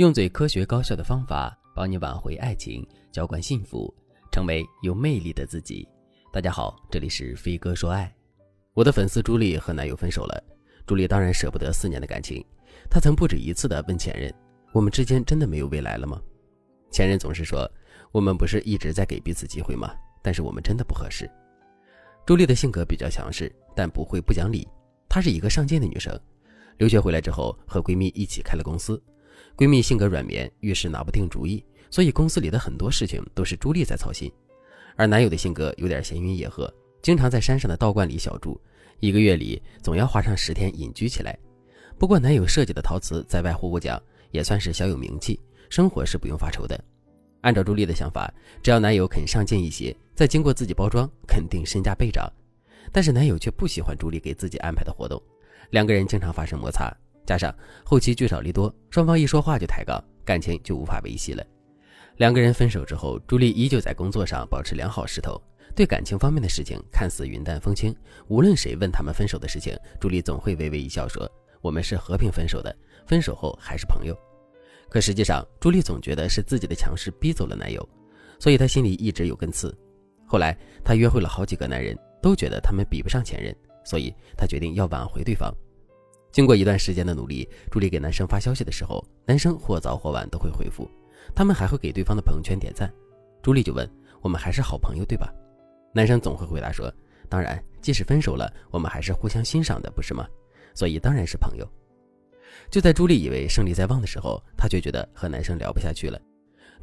用最科学高效的方法帮你挽回爱情，浇灌幸福，成为有魅力的自己。大家好，这里是飞哥说爱。我的粉丝朱莉和男友分手了，朱莉当然舍不得四年的感情，她曾不止一次的问前任：“我们之间真的没有未来了吗？”前任总是说：“我们不是一直在给彼此机会吗？但是我们真的不合适。”朱莉的性格比较强势，但不会不讲理。她是一个上进的女生，留学回来之后和闺蜜一起开了公司。闺蜜性格软绵，遇事拿不定主意，所以公司里的很多事情都是朱莉在操心。而男友的性格有点闲云野鹤，经常在山上的道观里小住，一个月里总要花上十天隐居起来。不过男友设计的陶瓷在外户部讲也算是小有名气，生活是不用发愁的。按照朱莉的想法，只要男友肯上进一些，再经过自己包装，肯定身价倍涨。但是男友却不喜欢朱莉给自己安排的活动，两个人经常发生摩擦。加上后期聚少离多，双方一说话就抬杠，感情就无法维系了。两个人分手之后，朱莉依旧在工作上保持良好势头，对感情方面的事情看似云淡风轻。无论谁问他们分手的事情，朱莉总会微微一笑说：“我们是和平分手的，分手后还是朋友。”可实际上，朱莉总觉得是自己的强势逼走了男友，所以她心里一直有根刺。后来，她约会了好几个男人，都觉得他们比不上前任，所以她决定要挽回对方。经过一段时间的努力，朱莉给男生发消息的时候，男生或早或晚都会回复，他们还会给对方的朋友圈点赞。朱莉就问：“我们还是好朋友对吧？”男生总会回答说：“当然，即使分手了，我们还是互相欣赏的，不是吗？所以当然是朋友。”就在朱莉以为胜利在望的时候，她却觉得和男生聊不下去了。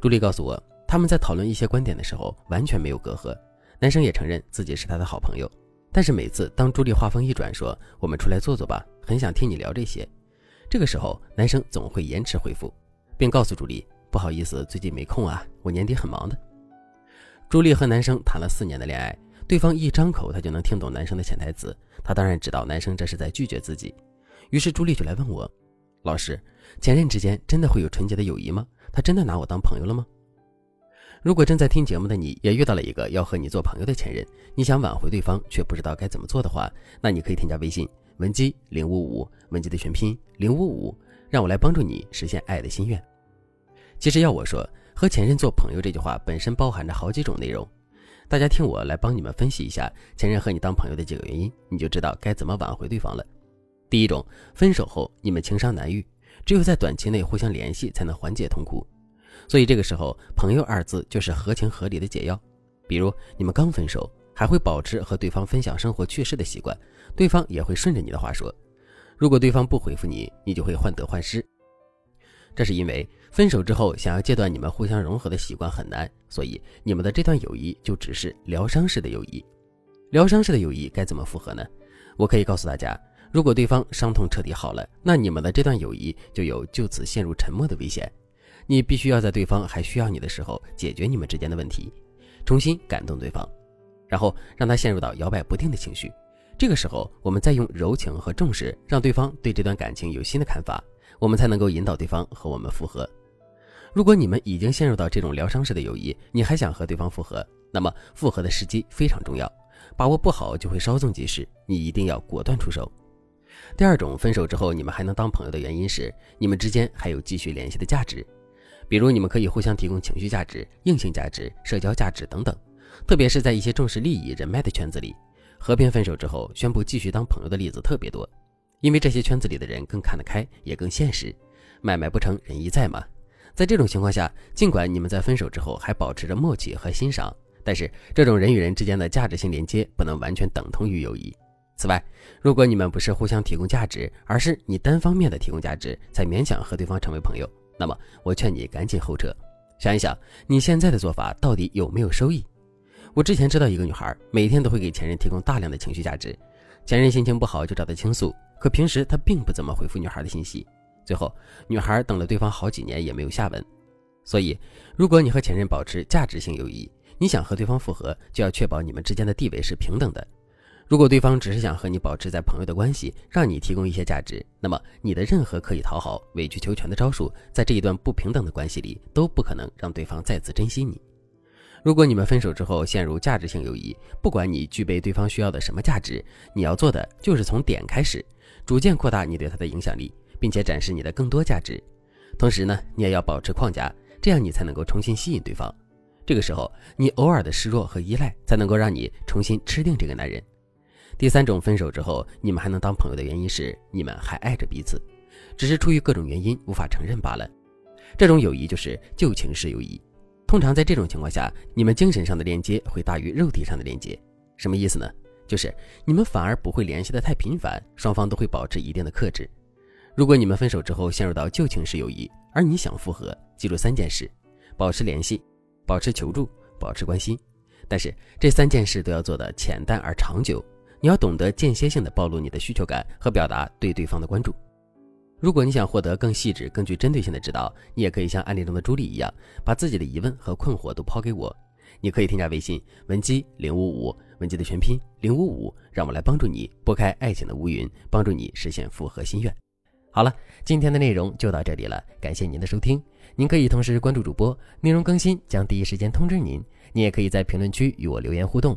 朱莉告诉我，他们在讨论一些观点的时候完全没有隔阂，男生也承认自己是他的好朋友。但是每次当朱莉话锋一转说“我们出来坐坐吧”，很想听你聊这些，这个时候男生总会延迟回复，并告诉朱莉：“不好意思，最近没空啊，我年底很忙的。”朱莉和男生谈了四年的恋爱，对方一张口，她就能听懂男生的潜台词。她当然知道男生这是在拒绝自己，于是朱莉就来问我：“老师，前任之间真的会有纯洁的友谊吗？他真的拿我当朋友了吗？”如果正在听节目的你也遇到了一个要和你做朋友的前任，你想挽回对方却不知道该怎么做的话，那你可以添加微信文姬零五五，文姬的全拼零五五，让我来帮助你实现爱的心愿。其实要我说，和前任做朋友这句话本身包含着好几种内容，大家听我来帮你们分析一下前任和你当朋友的几个原因，你就知道该怎么挽回对方了。第一种，分手后你们情伤难愈，只有在短期内互相联系才能缓解痛苦。所以这个时候，朋友二字就是合情合理的解药。比如你们刚分手，还会保持和对方分享生活趣事的习惯，对方也会顺着你的话说。如果对方不回复你，你就会患得患失。这是因为分手之后想要戒断你们互相融合的习惯很难，所以你们的这段友谊就只是疗伤式的友谊。疗伤式的友谊该怎么复合呢？我可以告诉大家，如果对方伤痛彻底好了，那你们的这段友谊就有就此陷入沉默的危险。你必须要在对方还需要你的时候解决你们之间的问题，重新感动对方，然后让他陷入到摇摆不定的情绪。这个时候，我们再用柔情和重视，让对方对这段感情有新的看法，我们才能够引导对方和我们复合。如果你们已经陷入到这种疗伤式的友谊，你还想和对方复合，那么复合的时机非常重要，把握不好就会稍纵即逝。你一定要果断出手。第二种，分手之后你们还能当朋友的原因是，你们之间还有继续联系的价值。比如，你们可以互相提供情绪价值、硬性价值、社交价值等等。特别是在一些重视利益、人脉的圈子里，和平分手之后宣布继续当朋友的例子特别多。因为这些圈子里的人更看得开，也更现实。买卖不成仁义在嘛。在这种情况下，尽管你们在分手之后还保持着默契和欣赏，但是这种人与人之间的价值性连接不能完全等同于友谊。此外，如果你们不是互相提供价值，而是你单方面的提供价值，才勉强和对方成为朋友。那么，我劝你赶紧后撤，想一想你现在的做法到底有没有收益。我之前知道一个女孩，每天都会给前任提供大量的情绪价值，前任心情不好就找她倾诉，可平时她并不怎么回复女孩的信息。最后，女孩等了对方好几年也没有下文。所以，如果你和前任保持价值性友谊，你想和对方复合，就要确保你们之间的地位是平等的。如果对方只是想和你保持在朋友的关系，让你提供一些价值，那么你的任何可以讨好、委曲求全的招数，在这一段不平等的关系里都不可能让对方再次珍惜你。如果你们分手之后陷入价值性友谊，不管你具备对方需要的什么价值，你要做的就是从点开始，逐渐扩大你对他的影响力，并且展示你的更多价值。同时呢，你也要保持框架，这样你才能够重新吸引对方。这个时候，你偶尔的示弱和依赖，才能够让你重新吃定这个男人。第三种分手之后你们还能当朋友的原因是你们还爱着彼此，只是出于各种原因无法承认罢了。这种友谊就是旧情式友谊。通常在这种情况下，你们精神上的连接会大于肉体上的连接。什么意思呢？就是你们反而不会联系的太频繁，双方都会保持一定的克制。如果你们分手之后陷入到旧情式友谊，而你想复合，记住三件事：保持联系，保持求助，保持关心。但是这三件事都要做的浅淡而长久。你要懂得间歇性的暴露你的需求感和表达对对方的关注。如果你想获得更细致、更具针对性的指导，你也可以像案例中的朱莉一样，把自己的疑问和困惑都抛给我。你可以添加微信文姬零五五，文姬的全拼零五五，让我来帮助你拨开爱情的乌云，帮助你实现复合心愿。好了，今天的内容就到这里了，感谢您的收听。您可以同时关注主播，内容更新将第一时间通知您。你也可以在评论区与我留言互动。